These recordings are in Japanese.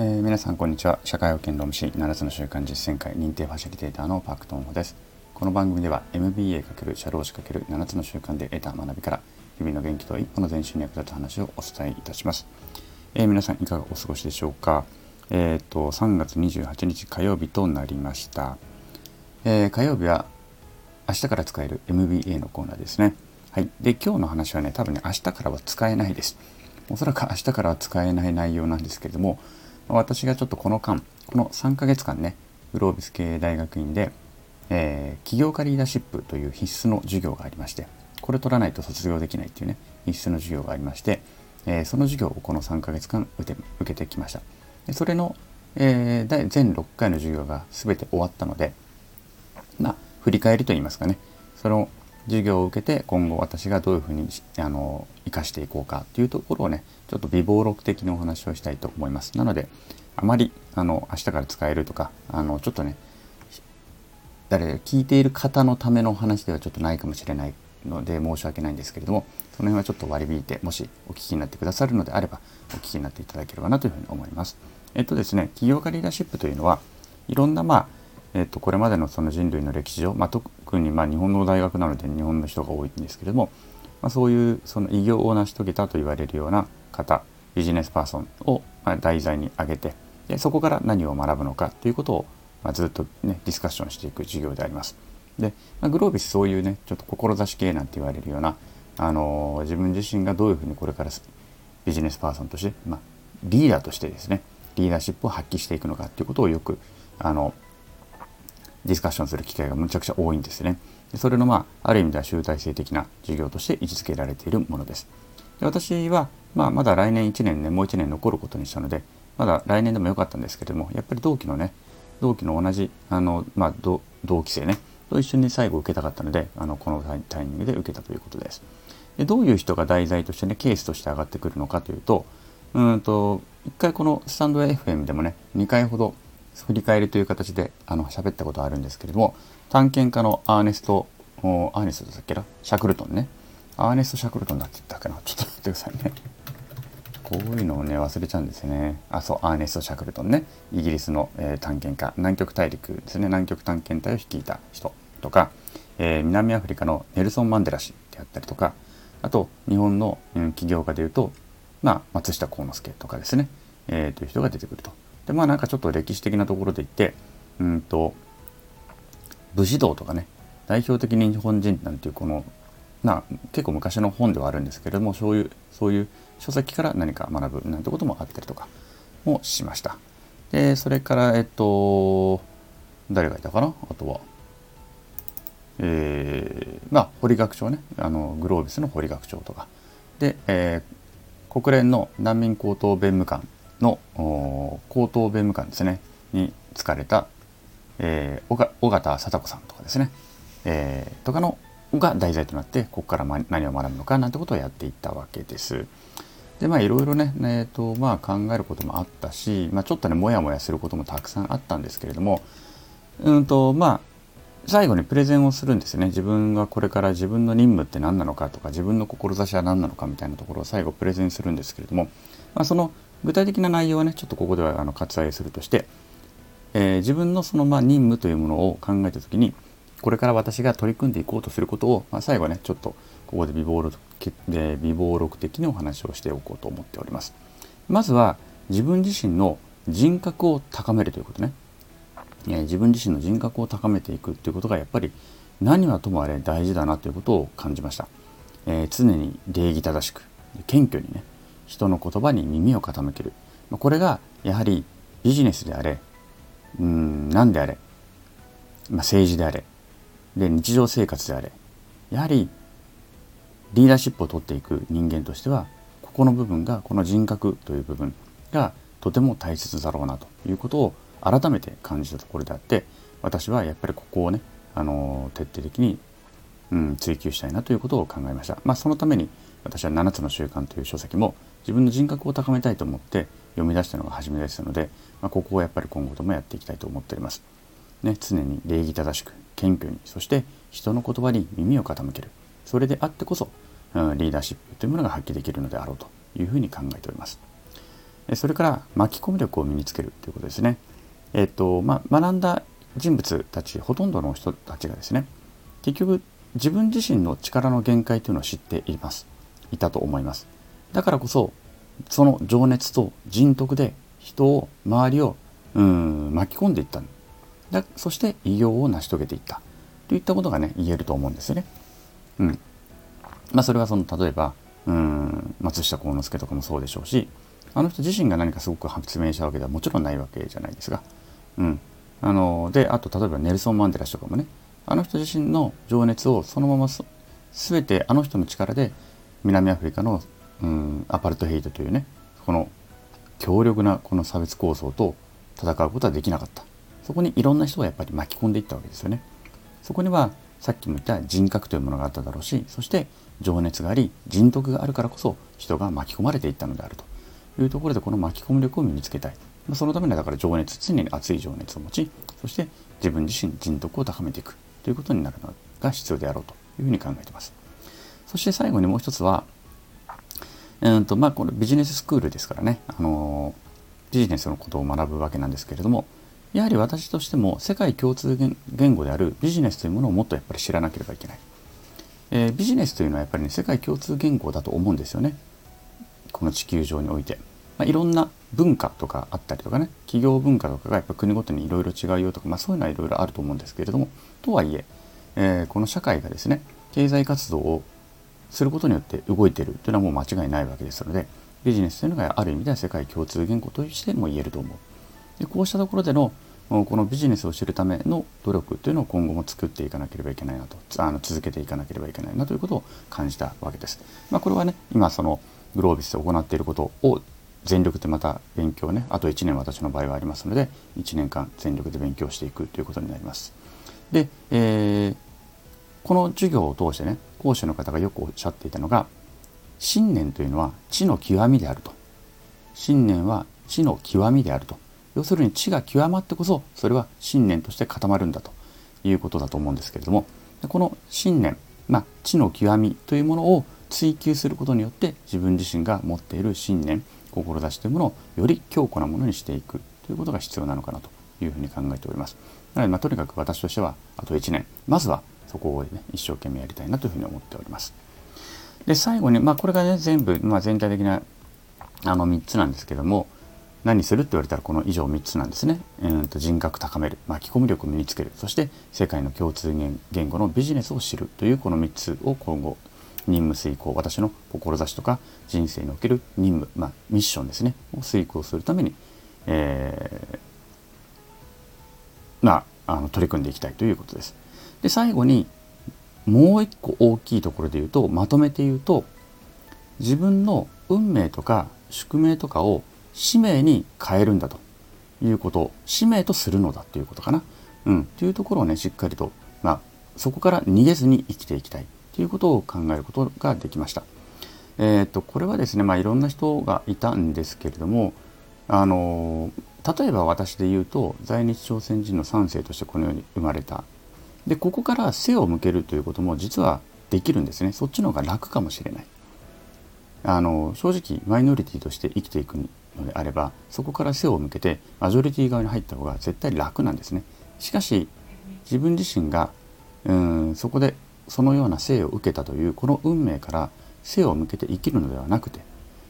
えー、皆さんこんにちは。社会保険労務士7つの習慣実践会認定ファシリテーターのパクトンホです。この番組では MBA× 社労士 ×7 つの習慣で得た学びから日々の元気と一歩の前進に役立つ話をお伝えいたします、えー、皆さんいかがお過ごしでしょうか。えっ、ー、と3月28日火曜日となりました、えー、火曜日は明日から使える MBA のコーナーですね。はい。で、今日の話はね、多分ね、明日からは使えないです。おそらく明日からは使えない内容なんですけれども、私がちょっとこの間、この3ヶ月間ね、グロービス系大学院で、えー、起業家リーダーシップという必須の授業がありまして、これ取らないと卒業できないっていうね、必須の授業がありまして、えー、その授業をこの3ヶ月間受け受けてきました。でそれの、えー、全6回の授業が全て終わったので、まあ、振り返りといいますかね、その授業を受けて今後私がどういうふうにあの生かしていこうかっていうところをねちょっと微暴録的にお話をしたいと思います。なのであまりあの明日から使えるとかあのちょっとね誰聞いている方のための話ではちょっとないかもしれないので申し訳ないんですけれどもその辺はちょっと割り引いてもしお聞きになってくださるのであればお聞きになっていただければなというふうに思います。えっとですね起業家リーダーシップというのはいろんなまあえっとこれまでのその人類の歴史上、まあ、特にま日本の大学なので日本の人が多いんですけれども、まあ、そういうその偉業を成し遂げたと言われるような方ビジネスパーソンを題材に挙げてでそこから何を学ぶのかということを、ま、ずっとねディスカッションしていく授業であります。で、まあ、グロービスそういうねちょっと志系なんて言われるような、あのー、自分自身がどういうふうにこれからビジネスパーソンとして、まあ、リーダーとしてですねリーダーシップを発揮していくのかということをよくあのディスカッションする機会がむちゃくちゃ多いんですね。それのまあある意味では集大成的な授業として位置づけられているものです。で私は、まあ、まだ来年1年ねもう1年残ることにしたのでまだ来年でもよかったんですけれどもやっぱり同期のね同期の同じあの、まあ、同期生ねと一緒に最後受けたかったのであのこのタイミングで受けたということです。でどういう人が題材としてねケースとして上がってくるのかというとうんと一回このスタンド FM でもね2回ほど振り返りという形であの喋ったことあるんですけれども探検家のアーネストアーネストだっけな？シャクルトンね。アーネスト・シャクルトンだって言ったかな？ちょっと待ってくださいね。こういうのをね忘れちゃうんですよね。あそうアーネスト・シャクルトンね。イギリスの、えー、探検家。南極大陸ですね。南極探検隊を率いた人とか、えー、南アフリカのネルソン・マンデラ氏であったりとかあと日本の、うん、起業家でいうと、まあ、松下幸之助とかですね、えー、という人が出てくると。でまあなんかちょっと歴史的なところで言ってうんと武士道とかね代表的に日本人なんていうこのな結構昔の本ではあるんですけれどもそういうそういう書籍から何か学ぶなんてこともあったりとかもしました。でそれからえっと誰がいたかな？あとはえー、まあ堀学長ね。あのグロービスの堀学長とか。で、えー、国連の難民高等弁務官の高等弁務官ですね。に就かれた、えー、尾形貞子さんとかですね、えー、とかのが題材となってここから何を学ぶのかなんてことをやっていったわけです。でまあいろいろね、えーとまあ、考えることもあったし、まあ、ちょっとねモヤモヤすることもたくさんあったんですけれどもうんとまあ最後にプレゼンをするんですね。自分がこれから自分の任務って何なのかとか自分の志は何なのかみたいなところを最後プレゼンするんですけれども、まあ、その具体的な内容はねちょっとここではあの割愛するとして、えー、自分のそのまあ任務というものを考えた時にこれから私が取り組んでいこうとすることを、まあ、最後ねちょっとここで微暴録で微暴録的にお話をしておこうと思っております。まずは自分自身の人格を高めるということね。えー、自分自身の人格を高めていくということがやっぱり何はともあれ大事だなということを感じました。えー、常に礼儀正しく謙虚にね人の言葉に耳を傾けるこれがやはりビジネスであれうん何であれ、まあ、政治であれで日常生活であれやはりリーダーシップを取っていく人間としてはここの部分がこの人格という部分がとても大切だろうなということを改めて感じたところであって私はやっぱりここをね、あの徹底的に、うん、追求したいなということを考えました。まあ、そのために私は7つの習慣という書籍も自分の人格を高めたいと思って読み出したのが初めですので、まあ、ここをやっぱり今後ともやっていきたいと思っております。ね、常に礼儀正しく謙虚にそして人の言葉に耳を傾けるそれであってこそ、うん、リーダーシップというものが発揮できるのであろうというふうに考えております。それから巻き込み力を身につけるということですね。えっとまあ、学んだ人物たちほとんどの人たちがですね結局自分自身の力の限界というのを知っていますいたと思います。だからこそその情熱と人徳で人を周りをうん巻き込んでいった。だそして偉業を成し遂げていった。といったことがね言えると思うんですよね。うん。まあ、それはその例えばうん松下幸之助とかもそうでしょうしあの人自身が何かすごく発明したわけではもちろんないわけじゃないですが、うん、あのであと例えばネルソン・マンデラ氏とかもねあの人自身の情熱をそのまま全てあの人の力で南アフリカの、うん、アパルトヘイトというねこの強力なこの差別構想と戦うことはできなかった。そこにいろんな人がやっぱり巻き込んでいったわけですよね。そこにはさっきも言った人格というものがあっただろうしそして情熱があり人徳があるからこそ人が巻き込まれていったのであると。いうところでこの巻き込み力を身につけたい。そのためにはだから情熱常に熱い情熱を持ちそして自分自身人徳を高めていく。ということになるのが必要であろうというふうに考えています。そして最後にもう一つはうんとまあこのビジネススクールですからね。あのビジネスのことを学ぶわけなんですけれどもやはり私としても世界共通言語であるビジネスというものをもっとやっぱり知らなければいけない、えー、ビジネスというのはやっぱりね世界共通言語だと思うんですよね。この地球上において、まあ、いろんな文化とかあったりとかね企業文化とかがやっぱ国ごとにいろいろ違うよとか、まあ、そういうのはいろいろあると思うんですけれどもとはいええー、この社会がですね経済活動をすることによって動いているというのはもう間違いないわけですのでビジネスというのがある意味では世界共通言語としても言えると思うでこうしたところでのこのビジネスを知るための努力というのを今後も作っていかなければいけないなとあの続けていかなければいけないなということを感じたわけです。まあ、これはね今そのグロービスで行っていることを全力でまた勉強ねあと1年私の場合はありますので1年間全力で勉強していくということになります。で、えー、この授業を通してね講師の方がよくおっしゃっていたのが信念というのは知の極みであると。信念は知の極みであると。要するに知が極まってこそそれは信念として固まるんだと。いうことだと思うんですけれども。この信念、まあ、知の極みというものを追求することによって自分自身が持っている信念志というものをより強固なものにしていくということが必要なのかなというふうに考えております。なので、まあ、とにかく私としてはあと1年。まずはそこを、ね、一生懸命やりたいなというふうに思っております。で最後に、まあ、これがね全部、まあ、全体的なあの3つなんですけども何するって言われたらこの以上3つなんですね。うんと人格高める巻き込み力を身につけるそして世界の共通言語のビジネスを知るというこの3つを今後任務遂行私の志とか人生における任務、まあ、ミッションですねを遂行するために、えー、まあ、あの取り組んでいきたいということです。で最後にもう一個大きいところで言うとまとめて言うと自分の運命とか宿命とかを使命に変えるんだということ使命とするのだということかな。うん、というところをねしっかりと、まあ、そこから逃げずに生きていきたいということを考えることができました。えーと、これはですね、まあ、いろんな人がいたんですけれどもあの例えば私で言うと在日朝鮮人の3世としてこのように生まれたでここから背を向けるということも実はできるんですね。そっちの方が楽かもしれない。あの正直マイノリティとして生きていくのであればそこから背を向けてマジョリティ側に入った方が絶対楽なんですね。しかし自分自身がうんそこでそのような生を受けたというこの運命から背を向けて生きるのではなくて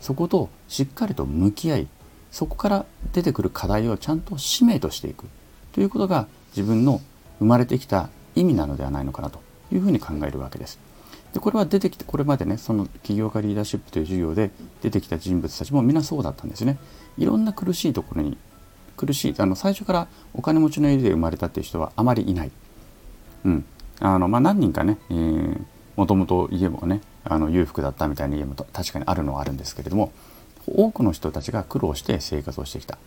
そことしっかりと向き合いそこから出てくる課題をちゃんと使命としていく。ということが自分の生まれてきた意味なのではないのかなというふうに考えるわけです。でこれは出てきてこれまでねその起業家リーダーシップという授業で出てきた人物たちも皆そうだったんですね。いろんな苦しいところに苦しいあの最初からお金持ちの家で生まれたっていう人はあまりいない。うん、あのまあ、何人かね、えー、もともと家もねあの裕福だったみたいな家も確かにあるのはあるんですけれども多くの人たちが苦労して生活をしてきた。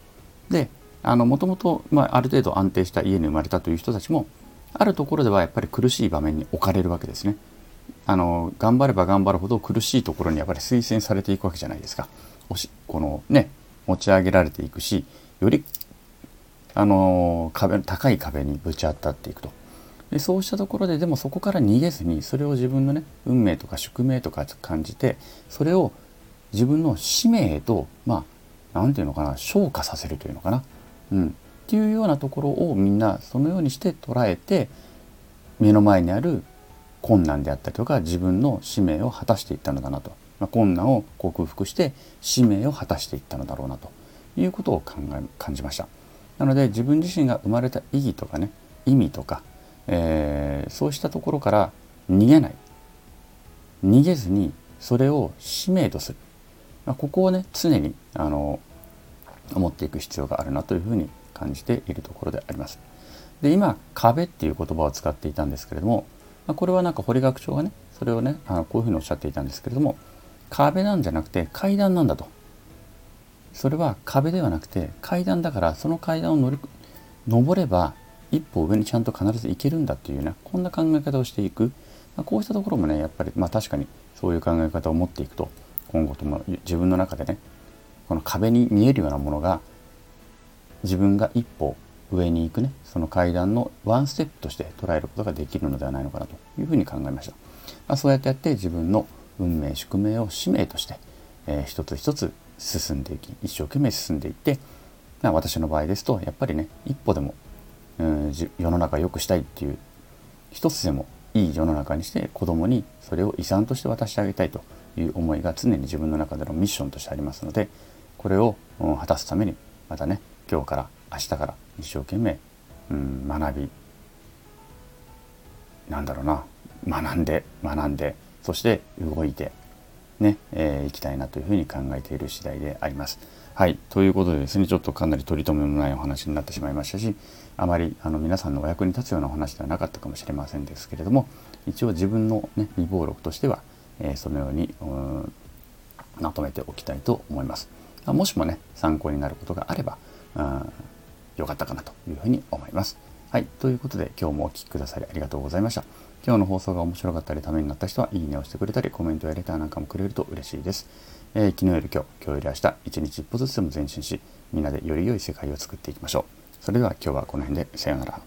でもともとある程度安定した家に生まれたという人たちもあるところではやっぱり苦しい場面に置かれるわけですね。あの頑張れば頑張るほど苦しいところにやっぱり推薦されていくわけじゃないですか。おしこのね持ち上げられていくしよりあの壁高い壁にぶち当たっていくとでそうしたところででもそこから逃げずにそれを自分のね運命とか宿命とか感じてそれを自分の使命へとまあ何て言うのかな昇華させるというのかな、うん、っていうようなところをみんなそのようにして捉えて目の前にある困難であったりとか自分の使命を果たしていったのだなと、まあ、困難を克服して使命を果たしていったのだろうなと。いうことを考え感じました。なので自分自身が生まれた意義とかね意味とか、えー、そうしたところから逃げない。逃げずにそれを使命とする、まあ、ここをね常にあの思っていく必要があるなというふうに感じているところであります。で今壁っていう言葉を使っていたんですけれども、まあ、これはなんか堀学長がねそれをねあのこういうふうにおっしゃっていたんですけれども壁なんじゃなくて階段なんだとそれは壁ではなくて階段だからその階段を乗り登れば一歩上にちゃんと必ず行けるんだっていうねこんな考え方をしていく、まあ、こうしたところもねやっぱりまあ確かにそういう考え方を持っていくと今後とも自分の中でねこの壁に見えるようなものが自分が一歩上に行くねその階段のワンステップとして捉えることができるのではないのかなというふうに考えました、まあ、そうやってやって自分の運命宿命を使命として、えー、一つ一つ進んでいき一生懸命進んでいって、まあ、私の場合ですとやっぱりね一歩でも、うん、世の中を良くしたいっていう一つでもいい世の中にして子供にそれを遺産として渡してあげたいという思いが常に自分の中でのミッションとしてありますのでこれを果たすためにまたね今日から明日から一生懸命、うん、学びなんだろうな学んで学んでそして動いてね、えー、いきたいなというふうに考えている次第であります。はい。ということでですね、ちょっとかなり取り留めのないお話になってしまいましたし、あまりあの皆さんのお役に立つようなお話ではなかったかもしれませんですけれども、一応自分の、ね、未暴録としては、えー、そのようにまとめておきたいと思います。もしもね、参考になることがあれば、よかったかなというふうに思います。はい。ということで、今日もお聴きくださりありがとうございました。今日の放送が面白かったり、ためになった人は、いいねをしてくれたり、コメントやレターなんかもくれると嬉しいです。えー、昨日より今日、今日より明日、一日一歩ずつでも前進し、みんなでより良い世界を作っていきましょう。それでは今日はこの辺で、さようなら。